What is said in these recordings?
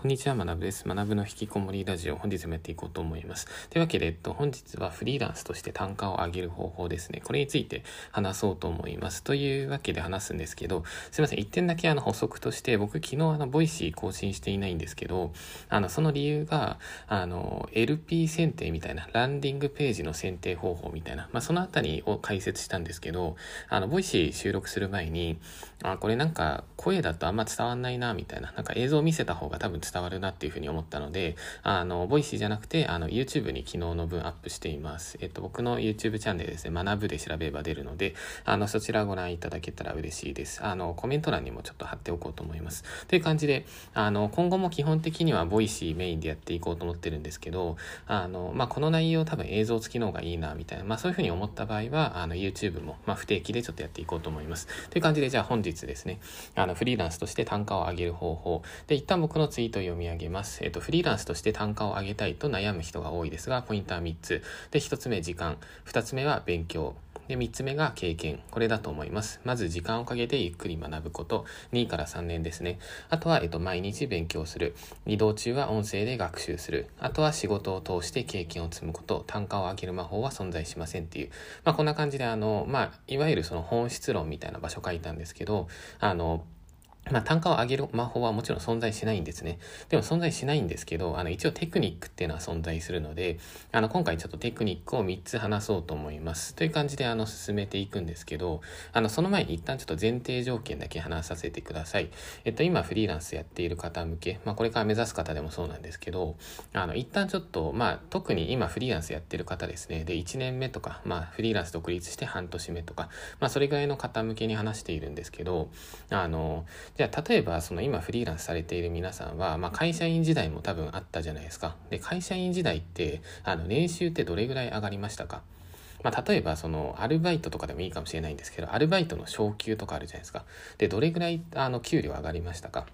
こんにちは、マナブです。マナブの引きこもりラジオ、本日もやっていこうと思います。というわけで、えっと、本日はフリーランスとして単価を上げる方法ですね。これについて話そうと思います。というわけで話すんですけど、すいません。一点だけあの補足として、僕昨日あの、 Voicy 更新していないんですけど、あの、その理由が、あの、LP 選定みたいな、ランディングページの選定方法みたいな、まあ、そのあたりを解説したんですけど、あの、 Voicy 収録する前に、あ、これなんか声だとあんま伝わんないな、みたいな、なんか映像を見せた方が多分伝伝わるなっていうふうに思ったので、あの、 Voicy じゃなくて、あの、YouTube に昨日の分アップしています。えっと、僕の YouTube チャンネルですね、マナブで調べれば出るので、あの、そちらをご覧いただけたら嬉しいです。あの、コメント欄にもちょっと貼っておこうと思います。という感じで、あの、今後も基本的には Voicy メインでやっていこうと思ってるんですけど、あの、まあ、この内容多分映像付きの方がいいな、みたいな、まあ、そういうふうに思った場合は、あの、YouTube も、まあ、不定期でちょっとやっていこうと思います。という感じで、じゃあ本日ですね、あの、フリーランスとして単価を上げる方法。で、一旦僕のツイートを読み上げます。えっと、フリーランスとして単価を上げたいと悩む人が多いですが、ポイントは3つ。で、1つ目、時間。2つ目は勉強。で、3つ目が経験。これだと思います。まず、時間をかけてゆっくり学ぶこと。2から3年ですね。あとは、えっと、毎日勉強する。移動中は音声で学習する。あとは仕事を通して経験を積むこと。単価を上げる魔法は存在しませんっていう。まあ、こんな感じで、あの、まあ、いわゆるその本質論みたいな場所書いたんですけど、あの、まあ、単価を上げる魔法はもちろん存在しないんですね。でも存在しないんですけど、あの、一応テクニックっていうのは存在するので、あの、今回ちょっとテクニックを3つ話そうと思います。という感じで、あの、進めていくんですけど、あの、その前に一旦ちょっと前提条件だけ話させてください。えっと、今フリーランスやっている方向け、まあ、これから目指す方でもそうなんですけど、あの、一旦ちょっと、まあ、特に今フリーランスやってる方ですね。で、1年目とか、まあ、フリーランス独立して半年目とか、まあ、それぐらいの方向けに話しているんですけど、あの、じゃあ、例えば、その今フリーランスされている皆さんは、まあ、会社員時代も多分あったじゃないですか。で、会社員時代って、あの、年収ってどれぐらい上がりましたか？まあ、例えば、その、アルバイトとかでもいいかもしれないんですけど、アルバイトの昇給とかあるじゃないですか。で、どれぐらい、あの、給料上がりましたか？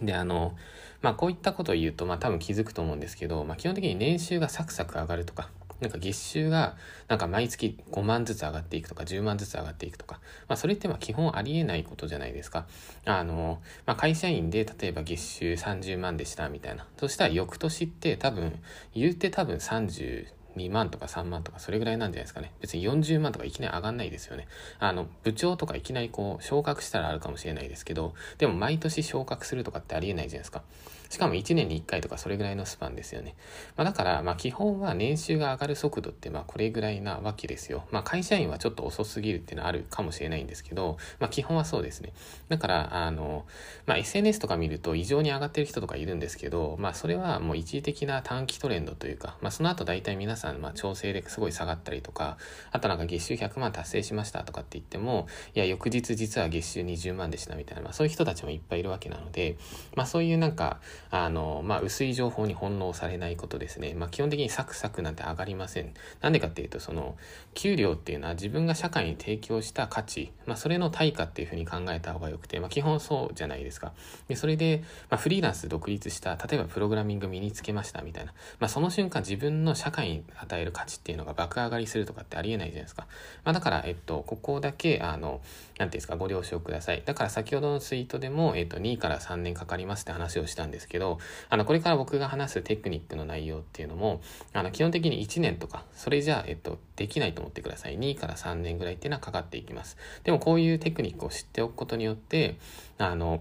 で、あの、まあ、こういったことを言うと、まあ、多分気づくと思うんですけど、まあ、基本的に年収がサクサク上がるとか、なんか月収がなんか毎月5万ずつ上がっていくとか10万ずつ上がっていくとか、まあそれってまあ基本ありえないことじゃないですか。あの、まあ会社員で例えば月収30万でしたみたいな。そしたら翌年って多分、言うて多分30、2万とか3万とかそれぐらいなんじゃないですかね。別に40万とかいきなり上がんないですよね。あの、部長とかいきなりこう昇格したらあるかもしれないですけど、でも毎年昇格するとかってありえないじゃないですか。しかも1年に1回とかそれぐらいのスパンですよね。まあ、だから、まあ基本は年収が上がる速度ってまあこれぐらいなわけですよ。まあ会社員はちょっと遅すぎるっていうのはあるかもしれないんですけど、まあ基本はそうですね。だから、あの、まあ SNS とか見ると異常に上がってる人とかいるんですけど、まあそれはもう一時的な短期トレンドというか、まあその後大体皆さん、まあ調整ですごい下がったりとか、あとなんか月収100万達成しましたとかって言っても、いや翌日実は月収20万でしたみたいな、まあそういう人たちもいっぱいいるわけなので、まあそういうなんか、あの、まあ薄い情報に翻弄されないことですね。まあ基本的にサクサクなんて上がりません。なんでかっていうと、その、給料っていうのは自分が社会に提供した価値、まあそれの対価っていうふうに考えた方がよくて、まあ基本そうじゃないですか。で、それで、まあフリーランス独立した、例えばプログラミング身につけましたみたいな、まあその瞬間自分の社会に与える価値っていうのが爆上がりするとかってありえないじゃないですか。まあだから、えっと、ここだけ、あの、何て言うんですか、ご了承ください。だから先ほどのツイートでも、えっと、2から3年かかりますって話をしたんですけど、あの、これから僕が話すテクニックの内容っていうのも、あの、基本的に1年とか、それじゃあ、えっと、できないと思ってください。2から3年ぐらいっていうのはかかっていきます。でもこういうテクニックを知っておくことによって、あの、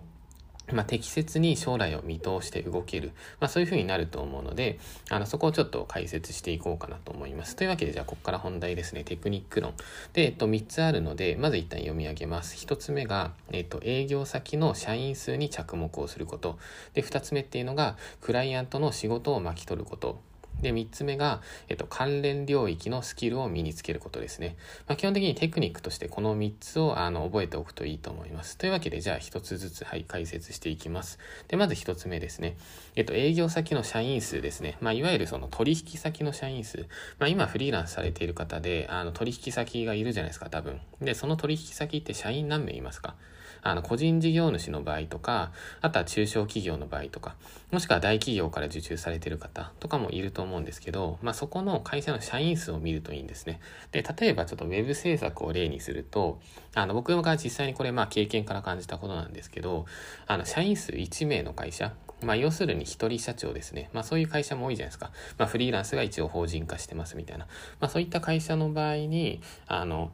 まあ、適切に将来を見通して動ける。まあ、そういうふうになると思うので、あの、そこをちょっと解説していこうかなと思います。というわけで、じゃあ、ここから本題ですね。テクニック論。で、えっと、3つあるので、まず一旦読み上げます。1つ目が、えっと、営業先の社員数に着目をすること。で、2つ目っていうのが、クライアントの仕事を巻き取ること。で、3つ目が、えっと、関連領域のスキルを身につけることですね。まあ、基本的にテクニックとしてこの3つをあの覚えておくといいと思います。というわけで、じゃあ1つずつ、はい、解説していきます。で、まず1つ目ですね。えっと、営業先の社員数ですね。まあ、いわゆるその取引先の社員数。まあ、今フリーランスされている方で、あの、取引先がいるじゃないですか、多分。で、その取引先って社員何名いますか？あの、個人事業主の場合とか、あとは中小企業の場合とか、もしくは大企業から受注されている方とかもいると思うんですけど、まあ、そこの会社の社員数を見るといいんですね。で、例えばちょっと web 制作を例にすると、あの、僕が実際にこれ、まあ、経験から感じたことなんですけど、あの、社員数1名の会社、まあ、要するに一人社長ですね。まあ、そういう会社も多いじゃないですか。まあ、フリーランスが一応法人化してますみたいな。まあ、そういった会社の場合に、あの、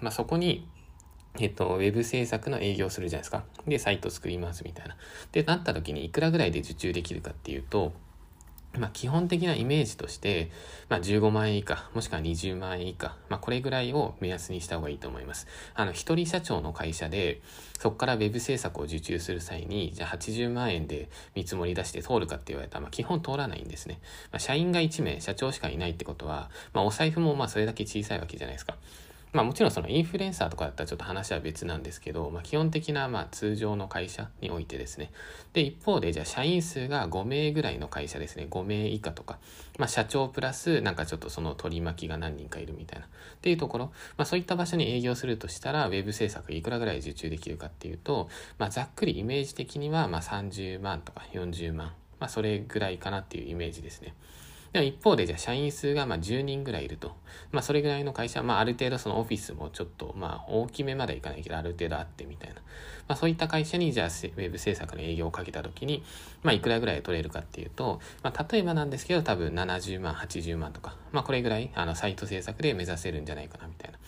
まあ、そこに、えっと、ウェブ制作の営業するじゃないですか。で、サイト作りますみたいな。で、なった時にいくらぐらいで受注できるかっていうと、まあ、基本的なイメージとして、まあ、15万円以下、もしくは20万円以下、まあ、これぐらいを目安にした方がいいと思います。あの、一人社長の会社で、そこから web 制作を受注する際に、じゃあ80万円で見積もり出して通るかって言われたら、まあ、基本通らないんですね。まあ、社員が1名、社長しかいないってことは、まあ、お財布もまあそれだけ小さいわけじゃないですか。まあもちろんそのインフルエンサーとかだったらちょっと話は別なんですけど、まあ基本的なまあ通常の会社においてですね。で、一方でじゃあ社員数が5名ぐらいの会社ですね。5名以下とか。まあ社長プラスなんかちょっとその取り巻きが何人かいるみたいな。っていうところ。まあそういった場所に営業するとしたら、ウェブ制作いくらぐらい受注できるかっていうと、まあざっくりイメージ的にはまあ30万とか40万。まあそれぐらいかなっていうイメージですね。でも一方で、じゃあ社員数がまあ10人ぐらいいると。まあそれぐらいの会社、まあある程度そのオフィスもちょっとまあ大きめまでいかないけどある程度あってみたいな。まあそういった会社にじゃあウェブ制作の営業をかけた時に、まあいくらぐらい取れるかっていうと、まあ例えばなんですけど多分70万、80万とか、まあこれぐらいあのサイト制作で目指せるんじゃないかなみたいな。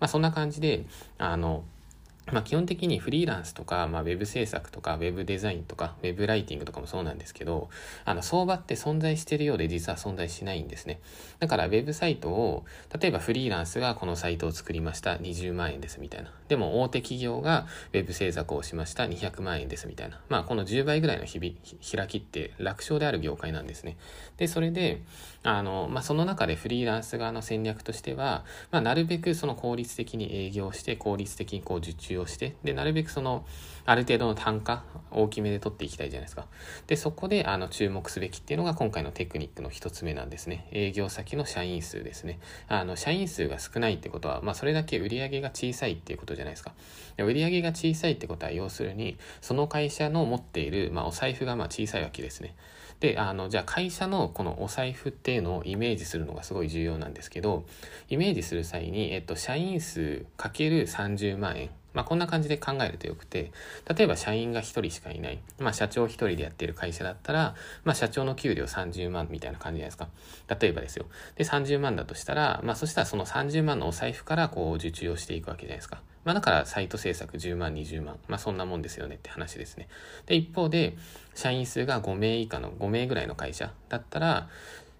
まあそんな感じで、あの、まあ、基本的にフリーランスとか、まあ、ウェブ制作とか、ウェブデザインとか、ウェブライティングとかもそうなんですけど、あの、相場って存在してるようで実は存在しないんですね。だから、ウェブサイトを、例えばフリーランスがこのサイトを作りました、20万円ですみたいな。でも、大手企業がウェブ制作をしました、200万円ですみたいな。まあ、この10倍ぐらいの日々、開きって楽勝である業界なんですね。で、それで、あの、まあ、その中でフリーランス側の戦略としては、まあ、なるべくその効率的に営業して、効率的にこう受注をして、で、なるべくその、ある程度の単価、大きめで取っていきたいじゃないですか。で、そこで、あの、注目すべきっていうのが今回のテクニックの一つ目なんですね。営業先の社員数ですね。あの、社員数が少ないってことは、まあ、それだけ売り上げが小さいっていうことじゃないですか。で売り上げが小さいってことは、要するに、その会社の持っている、まあ、お財布がまあ小さいわけですね。で、あの、じゃあ会社のこのお財布っていうのをイメージするのがすごい重要なんですけど、イメージする際に、えっと、社員数かける30万円。まあ、こんな感じで考えるとよくて、例えば社員が1人しかいない。まあ、社長1人でやってる会社だったら、まあ、社長の給料30万みたいな感じじゃないですか。例えばですよ。で、30万だとしたら、まあ、そしたらその30万のお財布からこう受注をしていくわけじゃないですか。まあだからサイト制作10万、20万。まあそんなもんですよねって話ですね。で、一方で、社員数が5名以下の5名ぐらいの会社だったら、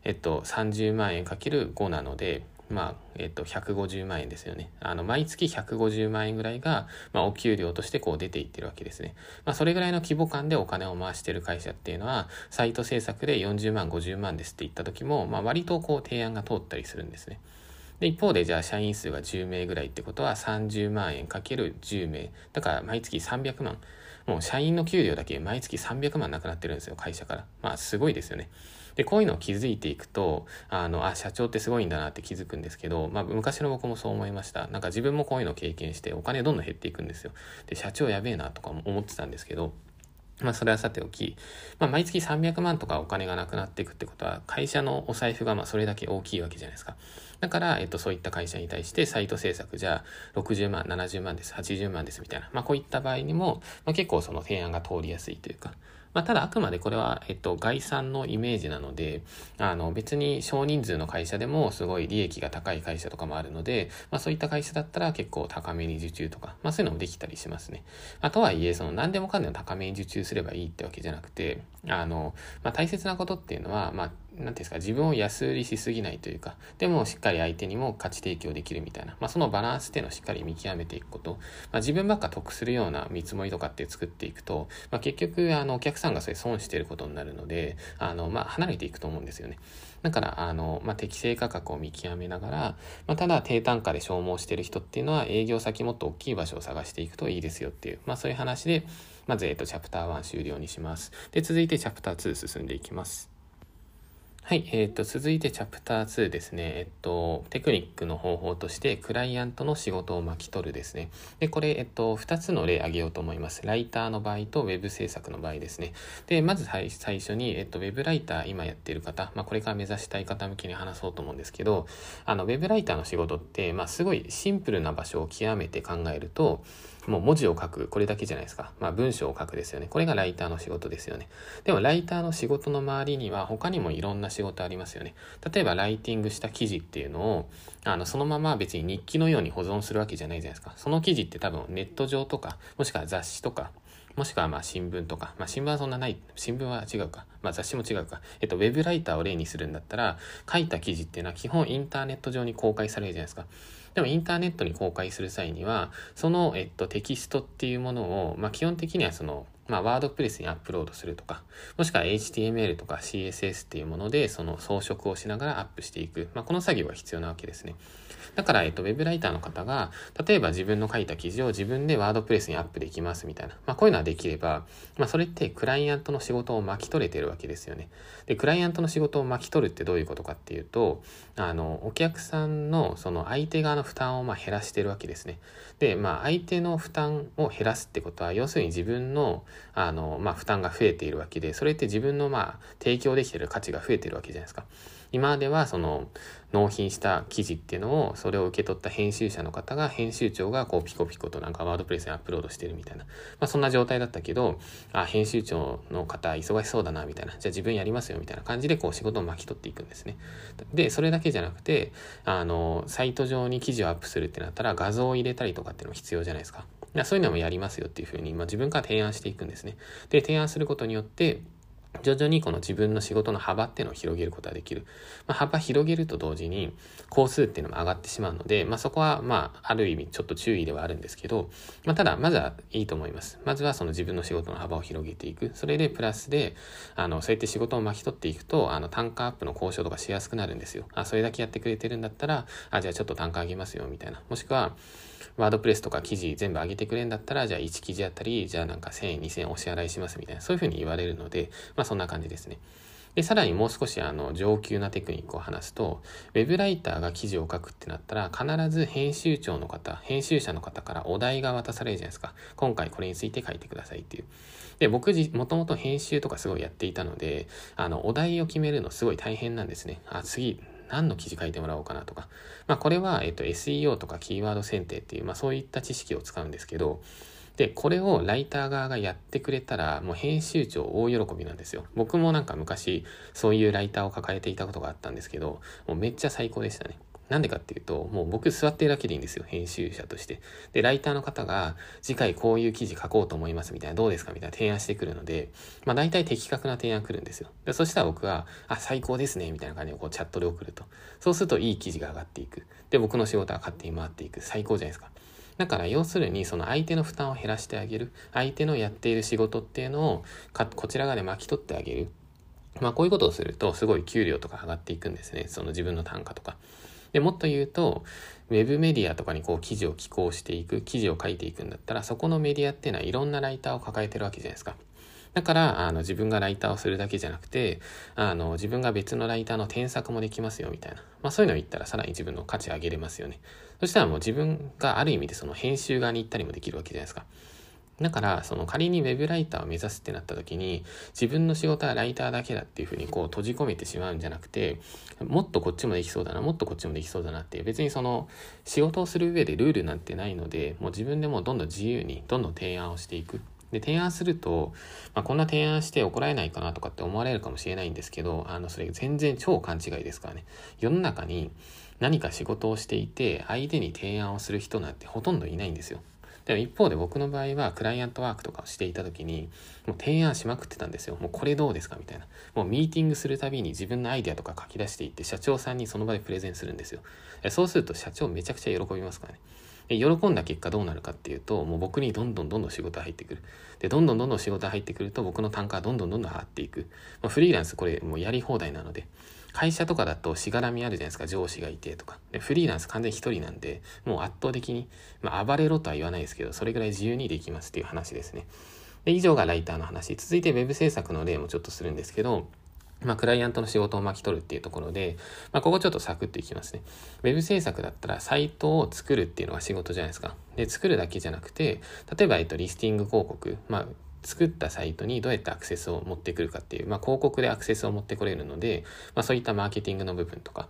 えっと、30万円かける5なので、まあ、えっと、150万円ですよね。あの、毎月150万円ぐらいが、まあ、お給料としてこう出ていってるわけですね。まあ、それぐらいの規模感でお金を回してる会社っていうのは、サイト制作で40万、50万ですって言った時も、まあ、割とこう提案が通ったりするんですね。で、一方で、じゃあ、社員数が10名ぐらいってことは、30万円かける10名。だから、毎月300万。もう、社員の給料だけ毎月300万なくなってるんですよ、会社から。まあ、すごいですよね。で、こういうのを気づいていくと、あの、あ、社長ってすごいんだなって気づくんですけど、まあ、昔の僕もそう思いました。なんか自分もこういうのを経験して、お金どんどん減っていくんですよ。で、社長やべえなとか思ってたんですけど、まあそれはさておき、まあ毎月300万とかお金がなくなっていくってことは、会社のお財布がまあそれだけ大きいわけじゃないですか。だから、えっと、そういった会社に対してサイト制作、じゃあ60万、70万です、80万ですみたいな、まあこういった場合にも、まあ結構その提案が通りやすいというか、まあ、ただあくまでこれは、えっと、概算のイメージなので、あの、別に少人数の会社でもすごい利益が高い会社とかもあるので、まあ、そういった会社だったら結構高めに受注とか、まあ、そういうのもできたりしますね。まあ、とはいえ、その何でもかんでも高めに受注すればいいってわけじゃなくて、あの、まあ、大切なことっていうのは、まあ、なんていうんですか、自分を安売りしすぎないというか、でもしっかり相手にも価値提供できるみたいな、まあそのバランスっていうのをしっかり見極めていくこと、まあ自分ばっか得するような見積もりとかって作っていくと、まあ結局、あの、お客さんがそれ損してることになるので、あの、まあ離れていくと思うんですよね。だから、あの、まあ適正価格を見極めながら、まあただ低単価で消耗してる人っていうのは営業先もっと大きい場所を探していくといいですよっていう、まあそういう話で、まず、えっと、チャプター1終了にします。で、続いてチャプター2進んでいきます。はい、えっ、と、続いてチャプター2ですね。えっと、テクニックの方法として、クライアントの仕事を巻き取るですね。で、これ、えっと、2つの例挙げようと思います。ライターの場合と Web 制作の場合ですね。で、まず最初に、えっと、Web ライター今やってる方、まあ、これから目指したい方向けに話そうと思うんですけど、あの、Web ライターの仕事って、まあ、すごいシンプルな場所を極めて考えると、もう文字を書く、これだけじゃないですか。まあ文章を書くですよね。これがライターの仕事ですよね。でもライターの仕事の周りには他にもいろんな仕事ありますよね。例えばライティングした記事っていうのを、あの、そのまま別に日記のように保存するわけじゃないじゃないですか。その記事って多分ネット上とか、もしくは雑誌とか、もしくはまあ新聞とか、まあ新聞はそんなない、新聞は違うか、まあ雑誌も違うか、えっと、ウェブライターを例にするんだったら、書いた記事っていうのは基本インターネット上に公開されるじゃないですか。でもインターネットに公開する際には、その、えっと、テキストっていうものを、まあ基本的にはその、まあ、ワードプレスにアップロードするとか、もしくは HTML とか CSS っていうもので、その装飾をしながらアップしていく。まあ、この作業が必要なわけですね。だから、えっと、ウェブライターの方が、例えば自分の書いた記事を自分でワードプレスにアップできますみたいな。まあ、こういうのはできれば、まあ、それってクライアントの仕事を巻き取れてるわけですよね。で、クライアントの仕事を巻き取るってどういうことかっていうと、あの、お客さんの、その相手側の負担をまあ減らしてるわけですね。で、まあ、相手の負担を減らすってことは、要するに自分の、あの、まあ、負担が増えているわけで、それって自分のまあ、提供できてる価値が増えてるわけじゃないですか。今まではその納品した記事っていうのをそれを受け取った編集者の方が編集長がこうピコピコとなんかワードプレスにアップロードしてるみたいな、まあ、そんな状態だったけどあ編集長の方忙しそうだなみたいな。じゃあ自分やりますよみたいな感じでこう仕事を巻き取っていくんですね。でそれだけじゃなくてあのサイト上に記事をアップするってなったら画像を入れたりとかっていうのも必要じゃないですか。そういうのもやりますよっていうふうに、まあ、自分から提案していくんですね。で提案することによって徐々にこの自分の仕事の幅っていうのを広げることができる。まあ、幅広げると同時に、工数っていうのも上がってしまうので、まあ、そこは、まあ、ある意味ちょっと注意ではあるんですけど、まあ、ただ、まずはいいと思います。まずはその自分の仕事の幅を広げていく。それで、プラスで、あの、そうやって仕事を巻き取っていくと、あの、単価アップの交渉とかしやすくなるんですよ。あ、それだけやってくれてるんだったら、あ、じゃあちょっと単価上げますよ、みたいな。もしくは、ワードプレスとか記事全部上げてくれんだったら、じゃあ1記事あたり、じゃあなんか1000円、2000円お支払いしますみたいな、そういうふうに言われるので、まあそんな感じですね。で、さらにもう少しあの上級なテクニックを話すと、ウェブライターが記事を書くってなったら、必ず編集長の方、編集者の方からお題が渡されるじゃないですか。今回これについて書いてくださいっていう。で、僕、もともと編集とかすごいやっていたので、あの、お題を決めるのすごい大変なんですね。あ、次、何の記事書いてもらおうかなとか。まあ、これは、えっと、SEO とかキーワード選定っていう、まあ、そういった知識を使うんですけど、で、これをライター側がやってくれたら、もう編集長大喜びなんですよ。僕もなんか昔、そういうライターを抱えていたことがあったんですけど、もうめっちゃ最高でしたね。なんでかっていうと、もう僕座ってるだけでいいんですよ、編集者として。で、ライターの方が、次回こういう記事書こうと思いますみたいな、どうですかみたいな提案してくるので、まあ大体的確な提案来るんですよ。で、そしたら僕は、あ、最高ですね、みたいな感じでこうチャットで送ると。そうするといい記事が上がっていく。で、僕の仕事は勝手に回っていく。最高じゃないですか。だから要するにその相手の負担を減らしてあげる。相手のやっている仕事っていうのをこちら側で巻き取ってあげる。まあこういうことをするとすごい給料とか上がっていくんですね。その自分の単価とか。で、もっと言うと、ウェブメディアとかにこう記事を寄稿していく、記事を書いていくんだったら、そこのメディアっていうのはいろんなライターを抱えてるわけじゃないですか。だから、あの、自分がライターをするだけじゃなくて、あの、自分が別のライターの添削もできますよ、みたいな。まあそういうのを言ったらさらに自分の価値上げれますよね。そしたらもう自分がある意味でその編集側に行ったりもできるわけじゃないですか。だから、その仮にウェブライターを目指すってなった時に、自分の仕事はライターだけだっていうふうにこう閉じ込めてしまうんじゃなくて、もっとこっちもできそうだな、もっとこっちもできそうだなって、別にその仕事をする上でルールなんてないので、もう自分でもどんどん自由に、どんどん提案をしていく。で、提案すると、まあ、こんな提案して怒られないかなとかって思われるかもしれないんですけど、あの、それ全然超勘違いですからね。世の中に何か仕事をしていて、相手に提案をする人なんてほとんどいないんですよ。でも一方で僕の場合はクライアントワークとかをしていた時にもう提案しまくってたんですよ。もうこれどうですかみたいな。もうミーティングするたびに自分のアイデアとか書き出していって社長さんにその場でプレゼンするんですよ。そうすると社長めちゃくちゃ喜びますからね。で喜んだ結果どうなるかっていうともう僕にどんどんどんどん仕事入ってくるでどんどんどんどん仕事入ってくると僕の単価はどんどんどんどん上がっていく、まあ、フリーランスこれもうやり放題なので会社とかだとしがらみあるじゃないですか上司がいてとかでフリーランス完全に一人なんでもう圧倒的に、まあ、暴れろとは言わないですけどそれぐらい自由にできますっていう話ですねで以上がライターの話続いて web 制作の例もちょっとするんですけどまあ、クライアントの仕事を巻き取るっていうところで、まあ、ここちょっとサクッといきますね。ウェブ制作だったら、サイトを作るっていうのが仕事じゃないですか。で、作るだけじゃなくて、例えば、えっと、リスティング広告、まあ、作ったサイトにどうやってアクセスを持ってくるかっていう、まあ、広告でアクセスを持ってこれるので、まあ、そういったマーケティングの部分とか、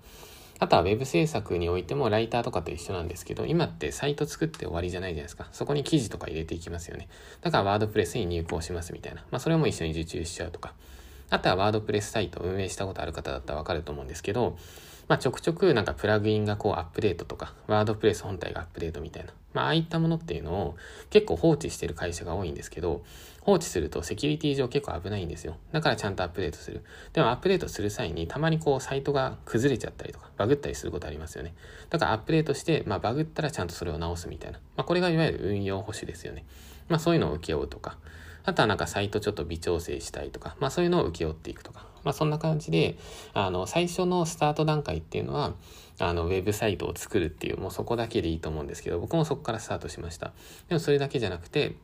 あとは Web 制作においてもライターとかと一緒なんですけど、今ってサイト作って終わりじゃないじゃないですか。そこに記事とか入れていきますよね。だからワードプレスに入稿しますみたいな。まあそれも一緒に受注しちゃうとか。あとはワードプレスサイトを運営したことある方だったらわかると思うんですけど、まあ、ちょくちょくなんかプラグインがこうアップデートとか、ワードプレス本体がアップデートみたいな、まあ、ああいったものっていうのを結構放置してる会社が多いんですけど、放置するとセキュリティ上結構危ないんですよ。だからちゃんとアップデートする。でもアップデートする際にたまにこうサイトが崩れちゃったりとか、バグったりすることありますよね。だからアップデートして、まあ、バグったらちゃんとそれを直すみたいな。まあ、これがいわゆる運用保守ですよね。まあ、そういうのを請け負うとか。あとはなんかサイトちょっと微調整したいとか、まあそういうのを請け負っていくとか。まあそんな感じで、あの、最初のスタート段階っていうのは、あの、ウェブサイトを作るっていう、もうそこだけでいいと思うんですけど、僕もそこからスタートしました。でもそれだけじゃなくて、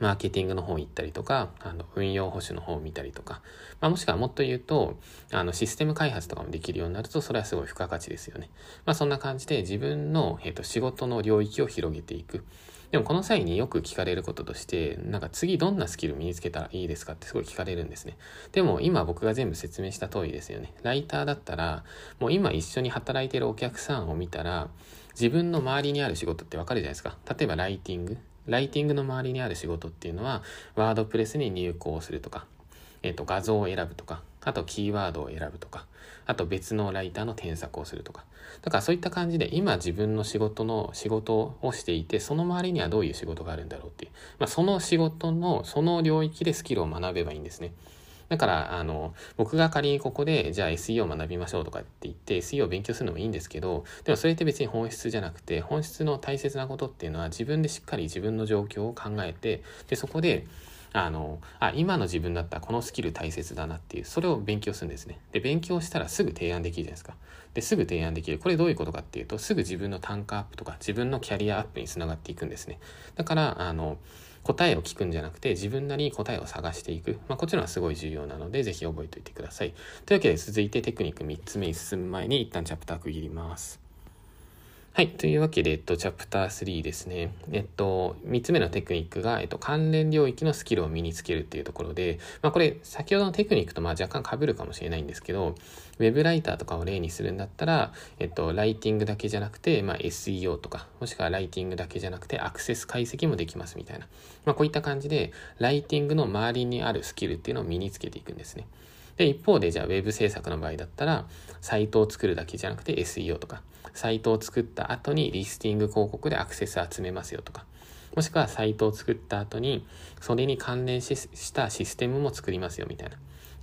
マーケティングの方行ったりとか、あの、運用保守の方を見たりとか、まあ、もしくはもっと言うと、あの、システム開発とかもできるようになると、それはすごい付加価値ですよね。まあ、そんな感じで自分の、えっ、と、仕事の領域を広げていく。でもこの際によく聞かれることとして、なんか次どんなスキル身につけたらいいですかってすごい聞かれるんですね。でも今僕が全部説明した通りですよね。ライターだったら、もう今一緒に働いてるお客さんを見たら、自分の周りにある仕事ってわかるじゃないですか。例えばライティング。ライティングの周りにある仕事っていうのは、ワードプレスに入稿するとか、えっ、ー、と、画像を選ぶとか、あとキーワードを選ぶとか、あと別のライターの添削をするとか。だからそういった感じで今自分の仕事の仕事をしていて、その周りにはどういう仕事があるんだろうっていう。まあ、その仕事の、その領域でスキルを学べばいいんですね。だから、あの、僕が仮にここで、じゃあ SEO を学びましょうとかって言って、SEO を勉強するのもいいんですけど、でもそれって別に本質じゃなくて、本質の大切なことっていうのは自分でしっかり自分の状況を考えて、で、そこで、あの、あ、今の自分だったらこのスキル大切だなっていう、それを勉強するんですね。で、勉強したらすぐ提案できるじゃないですか。で、すぐ提案できる。これどういうことかっていうと、すぐ自分の単価アップとか、自分のキャリアアップにつながっていくんですね。だから、あの、答えを聞くんじゃなくて自分なりに答えを探していく。まあ、こっちのはすごい重要なので、ぜひ覚えておいてください。というわけで続いてテクニック3つ目に進む前に一旦チャプター区切ります。はい。というわけで、えっと、チャプター3ですね。えっと、3つ目のテクニックが、えっと、関連領域のスキルを身につけるっていうところで、まあ、これ、先ほどのテクニックとまあ若干被るかもしれないんですけど、ウェブライターとかを例にするんだったら、えっと、ライティングだけじゃなくて、まあ、SEO とか、もしくはライティングだけじゃなくて、アクセス解析もできますみたいな。まあ、こういった感じで、ライティングの周りにあるスキルっていうのを身につけていくんですね。で、一方で、じゃあ、ウェブ制作の場合だったら、サイトを作るだけじゃなくて SEO とか、サイトを作った後にリスティング広告でアクセス集めますよとか、もしくはサイトを作った後に、それに関連したシステムも作りますよみたいな。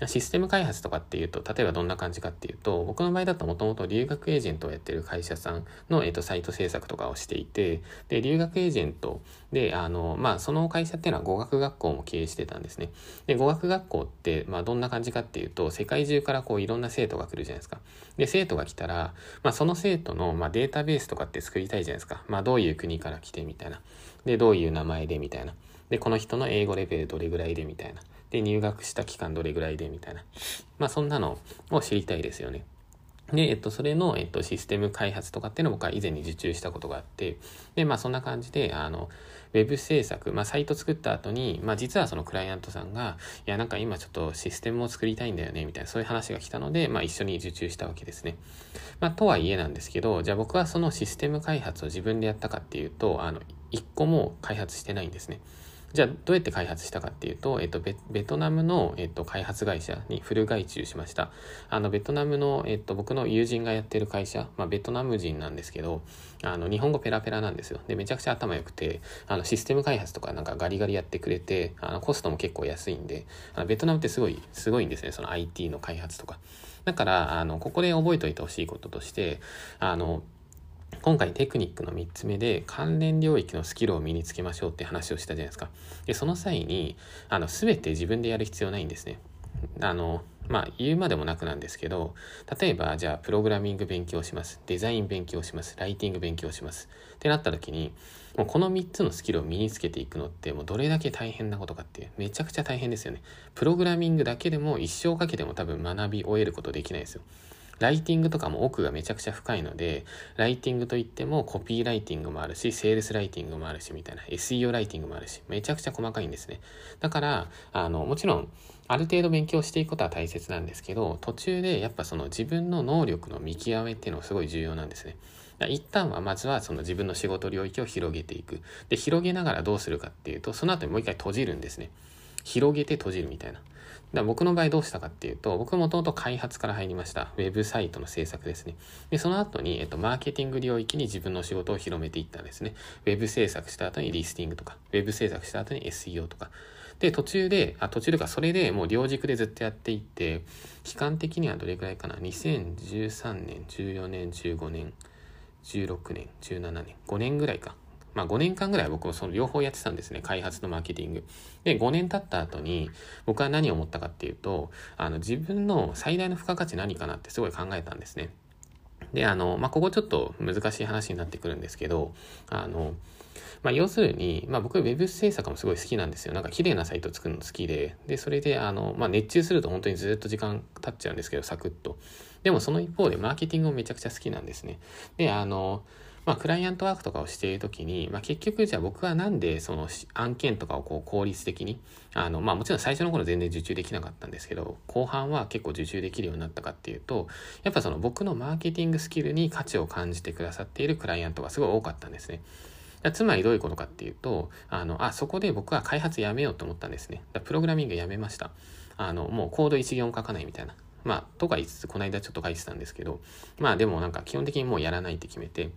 システム開発とかっていうと、例えばどんな感じかっていうと、僕の場合だともともと留学エージェントをやってる会社さんの、えっと、サイト制作とかをしていて、で、留学エージェントで、あの、まあ、その会社っていうのは語学学校も経営してたんですね。で、語学学校って、まあ、どんな感じかっていうと、世界中からこういろんな生徒が来るじゃないですか。で、生徒が来たら、まあ、その生徒の、まあ、データベースとかって作りたいじゃないですか。まあ、どういう国から来てみたいな。で、どういう名前でみたいな。で、この人の英語レベルどれぐらいでみたいな。で、入学した期間どれぐらいでみたいな。まあ、そんなのを知りたいですよね。で、えっと、それの、えっと、システム開発とかっていうのを僕は以前に受注したことがあって、で、まあ、そんな感じで、あの、ウェブ制作、まあ、サイト作った後に、まあ、実はそのクライアントさんが、いや、なんか今ちょっとシステムを作りたいんだよね、みたいな、そういう話が来たので、まあ、一緒に受注したわけですね。まあ、とはいえなんですけど、じゃあ僕はそのシステム開発を自分でやったかっていうと、あの、一個も開発してないんですね。じゃあどうやって開発したかっていうと、えっと、ベベトナムの、えっと、開発会社にフル外注しました。あの、ベトナムの、えっと、僕の友人がやってる会社、まあ、ベトナム人なんですけど、あの、日本語ペラペラなんですよ。で、めちゃくちゃ頭良くて、あの、システム開発とかなんかガリガリやってくれて、あの、コストも結構安いんで、あのベトナムってすごい、すごいんですね、その IT の開発とか。だから、あの、ここで覚えておいてほしいこととして、あの、今回テクニックの3つ目で関連領域のスキルを身につけましょうって話をしたじゃないですか。で、その際に、あの、すべて自分でやる必要ないんですね。あの、まあ、言うまでもなくなんですけど、例えば、じゃあ、プログラミング勉強します。デザイン勉強します。ライティング勉強します。ってなった時に、もうこの3つのスキルを身につけていくのってもうどれだけ大変なことかってめちゃくちゃ大変ですよね。プログラミングだけでも一生かけても多分学び終えることできないですよ。ライティングとかも奥がめちゃくちゃ深いので、ライティングといってもコピーライティングもあるし、セールスライティングもあるし、みたいな、SEO ライティングもあるし、めちゃくちゃ細かいんですね。だから、あの、もちろん、ある程度勉強していくことは大切なんですけど、途中でやっぱその自分の能力の見極めっていうのがすごい重要なんですね。一旦はまずはその自分の仕事領域を広げていく。で、広げながらどうするかっていうと、その後にもう一回閉じるんですね。広げて閉じるみたいな。だ僕の場合どうしたかっていうと、僕もともと開発から入りました。ウェブサイトの制作ですね。で、その後に、えっと、マーケティング領域に自分の仕事を広めていったんですね。ウェブ制作した後にリスティングとか、ウェブ制作した後に SEO とか。で、途中で、あ、途中とか、それでもう両軸でずっとやっていって、期間的にはどれくらいかな ?2013 年、14年、15年、16年、17年、5年ぐらいか。まあ5年間ぐらい僕もその両方やってたんですね。開発とマーケティング。で、5年経った後に僕は何を思ったかっていうと、あの自分の最大の付加価値何かなってすごい考えたんですね。で、あの、まあここちょっと難しい話になってくるんですけど、あの、まあ、要するに、まあ、僕、ウェブ制作もすごい好きなんですよ。なんか、綺麗なサイト作るの好きで、で、それで、あの、まあ、熱中すると本当にずっと時間経っちゃうんですけど、サクッと。でも、その一方で、マーケティングもめちゃくちゃ好きなんですね。で、あの、まあ、クライアントワークとかをしているときに、まあ、結局じゃあ僕はなんでその案件とかをこう効率的に、あの、まあ、もちろん最初の頃全然受注できなかったんですけど、後半は結構受注できるようになったかっていうと、やっぱその僕のマーケティングスキルに価値を感じてくださっているクライアントがすごい多かったんですね。つまりどういうことかっていうと、あの、あ、そこで僕は開発やめようと思ったんですね。プログラミングやめました。あの、もうコード一行も書かないみたいな。まあ、とか言いつつ、この間ちょっと書いてたんですけど、まあでもなんか基本的にもうやらないって決めて、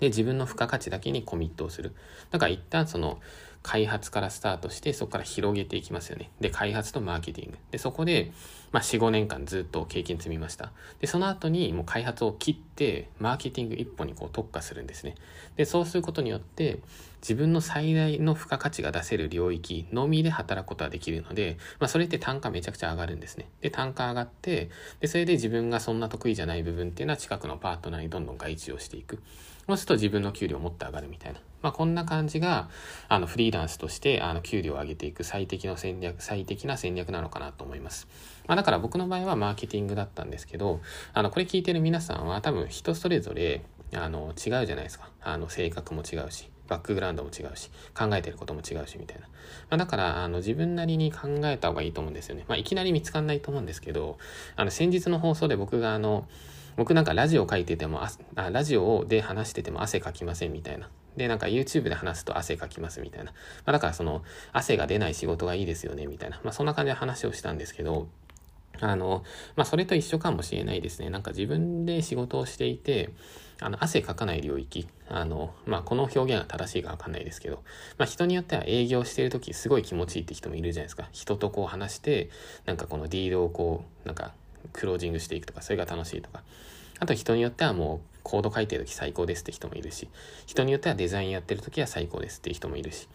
で、自分の付加価値だけにコミットをする。だから一旦その開発からスタートして、そこから広げていきますよね。で、開発とマーケティング。で、そこで、まあ、4、5年間ずっと経験積みました。で、その後にもう開発を切って、マーケティング一本にこう特化するんですね。で、そうすることによって、自分の最大の付加価値が出せる領域のみで働くことができるので、まあ、それって単価めちゃくちゃ上がるんですね。で、単価上がって、で、それで自分がそんな得意じゃない部分っていうのは近くのパートナーにどんどん外注をしていく。そうすると自分の給料もっと上がるみたいな。まあ、こんな感じが、あの、フリーランスとして、あの、給料を上げていく最適の戦略、最適な戦略なのかなと思います。まあ、だから僕の場合はマーケティングだったんですけど、あの、これ聞いてる皆さんは多分人それぞれ、あの、違うじゃないですか。あの、性格も違うし。バックグラウンドも違うし、考えてることも違うし、みたいな。まあ、だから、あの、自分なりに考えた方がいいと思うんですよね。まあ、いきなり見つかんないと思うんですけど、あの、先日の放送で僕があの、僕なんかラジオ書いててもあ、ラジオで話してても汗かきませんみたいな。で、なんか YouTube で話すと汗かきますみたいな。まあ、だからその、汗が出ない仕事がいいですよねみたいな。まあ、そんな感じで話をしたんですけど、あの、まあ、それと一緒かもしれないですね。なんか自分で仕事をしていて、あの、汗かかない領域。あの、まあ、この表現は正しいかわかんないですけど、まあ、人によっては営業してる時すごい気持ちいいって人もいるじゃないですか。人とこう話して、なんかこのディールをこう、なんか、クロージングしていくとか、それが楽しいとか。あと人によってはもうコード書いてる時最高ですって人もいるし、人によってはデザインやってる時は最高ですっていう人もいるし、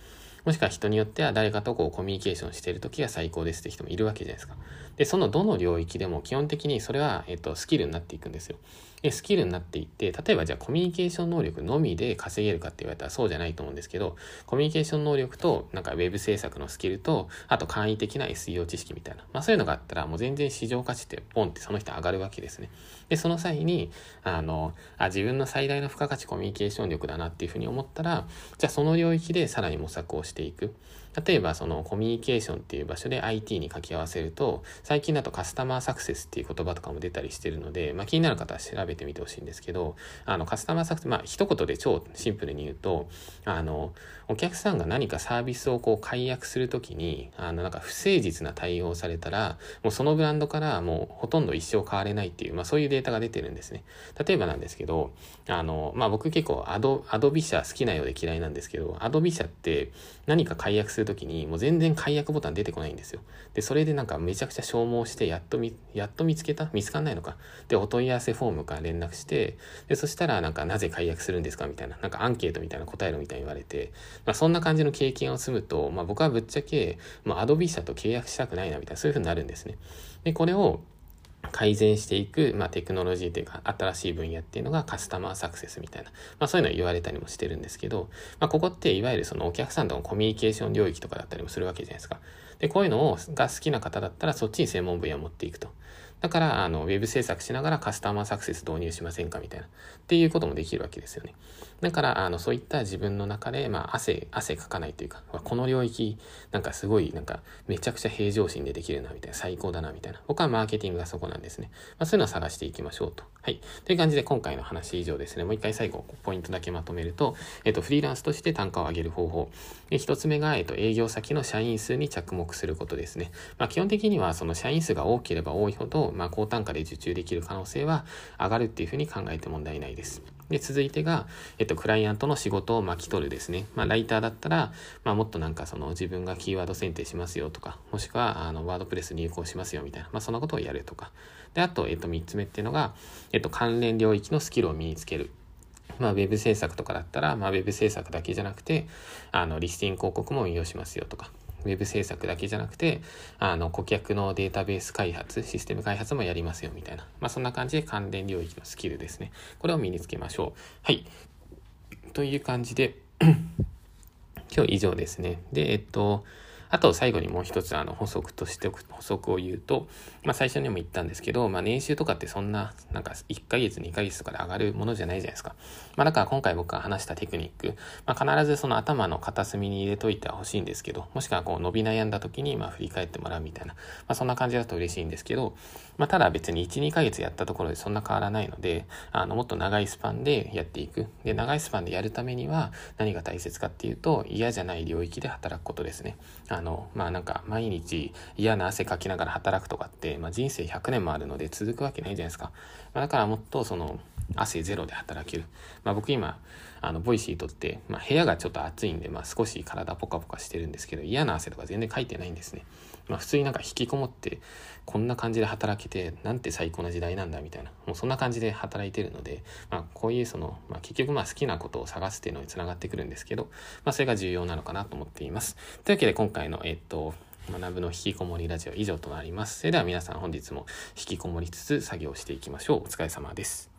もしくは人によっては誰かとこうコミュニケーションしてる時が最高ですって人もいるわけじゃないですか。で、そのどの領域でも基本的にそれは、えっと、スキルになっていくんですよ。スキルになっていって、例えばじゃあコミュニケーション能力のみで稼げるかって言われたらそうじゃないと思うんですけど、コミュニケーション能力と、なんかウェブ制作のスキルと、あと簡易的な SEO 知識みたいな。まあそういうのがあったら、もう全然市場価値ってポンってその人上がるわけですね。で、その際に、あの、あ、自分の最大の付加価値コミュニケーション力だなっていうふうに思ったら、じゃあその領域でさらに模索をしていく。例えばそのコミュニケーションっていう場所で IT に掛け合わせると、最近だとカスタマーサクセスっていう言葉とかも出たりしてるので、まあ気になる方は調べてみてほしいんですけど、あのカスタマーサクセス、まあ一言で超シンプルに言うと、あの、お客さんが何かサービスをこう解約するときに、あのなんか不誠実な対応をされたら、もうそのブランドからもうほとんど一生変われないっていう、まあそういうデータが出てるんですね。例えばなんですけど、あの、まあ僕結構アド、アドビ社好きなようで嫌いなんですけど、アドビ社って何か解約するときにもう全然解約ボタン出てこないんですよ。で、それでなんかめちゃくちゃ消耗して、やっと見、やっと見つけた？見つかんないのか？で、お問い合わせフォームから連絡して、で、そしたらなんかなぜ解約するんですか？みたいな、なんかアンケートみたいな答えろみたいに言われて、まあそんな感じの経験を積むと、まあ僕はぶっちゃけ、まあアドビ社と契約したくないなみたいな、そういう風になるんですね。で、これを、改善していく、まあ、テクノロジーというか新しい分野っていうのがカスタマーサクセスみたいな、まあ、そういうのを言われたりもしてるんですけど、まあ、ここっていわゆるそのお客さんとのコミュニケーション領域とかだったりもするわけじゃないですか。で、こういうのをが好きな方だったらそっちに専門分野を持っていくと。だから、あの、ウェブ制作しながらカスタマーサクセス導入しませんかみたいな。っていうこともできるわけですよね。だから、あの、そういった自分の中で、まあ、汗、汗かかないというか、この領域、なんかすごい、なんか、めちゃくちゃ平常心でできるな、みたいな、最高だな、みたいな。僕はマーケティングがそこなんですね。まあ、そういうのを探していきましょうと。はい。という感じで、今回の話以上ですね。もう一回最後、ポイントだけまとめると、えっと、フリーランスとして単価を上げる方法。で、一つ目が、えっと、営業先の社員数に着目することですね。まあ、基本的には、その社員数が多ければ多いほど、まあ、高単価で受注できる可能性は上がるっていうふうに考えて問題ないです。で、続いてが、えっと、クライアントの仕事を巻き取るですね。まあ、ライターだったら、まあ、もっとなんかその自分がキーワード選定しますよとか、もしくは、あの、ワードプレス入稿しますよみたいな、まあ、そんなことをやるとか。で、あと、えっと、三つ目っていうのが、えっと、関連領域のスキルを身につける。まあ、ウェブ制作とかだったら、まあ、ウェブ制作だけじゃなくて、あの、リスティング広告も運用しますよとか。ウェブ制作だけじゃなくて、あの、顧客のデータベース開発、システム開発もやりますよ、みたいな。まあ、そんな感じで関連領域のスキルですね。これを身につけましょう。はい。という感じで 今日以上ですね。で、えっと、あと最後にもう一つあの補足としておく補足を言うと、まあ最初にも言ったんですけど、まあ年収とかってそんな、なんか1ヶ月2ヶ月とかで上がるものじゃないじゃないですか。まあだから今回僕が話したテクニック、まあ必ずその頭の片隅に入れといてほしいんですけど、もしくはこう伸び悩んだ時にまあ振り返ってもらうみたいな、まあそんな感じだと嬉しいんですけど、まあただ別に1、2ヶ月やったところでそんな変わらないので、あのもっと長いスパンでやっていく。で、長いスパンでやるためには何が大切かっていうと、嫌じゃない領域で働くことですね。あの、まあなんか毎日嫌な汗かきながら働くとかって、まあ、人生100年もあるので続くわけないじゃないですか。まあ、だからもっとその汗ゼロで働ける。まあ、僕今、あの、 Voicy 録って、まあ、部屋がちょっと暑いんで、まあ、少し体ポカポカしてるんですけど、嫌な汗とか全然かいてないんですね。まあ、普通になんか引きこもって、こんな感じで働けて、なんて最高な時代なんだみたいな、もうそんな感じで働いてるので、まあ、こういうその、まあ、結局まあ好きなことを探すっていうのにつながってくるんですけど、まあ、それが重要なのかなと思っています。というわけで今回の、えっと、学ぶの引きこもりラジオ以上となります。それでは皆さん本日も引きこもりつつ作業していきましょう。お疲れ様です。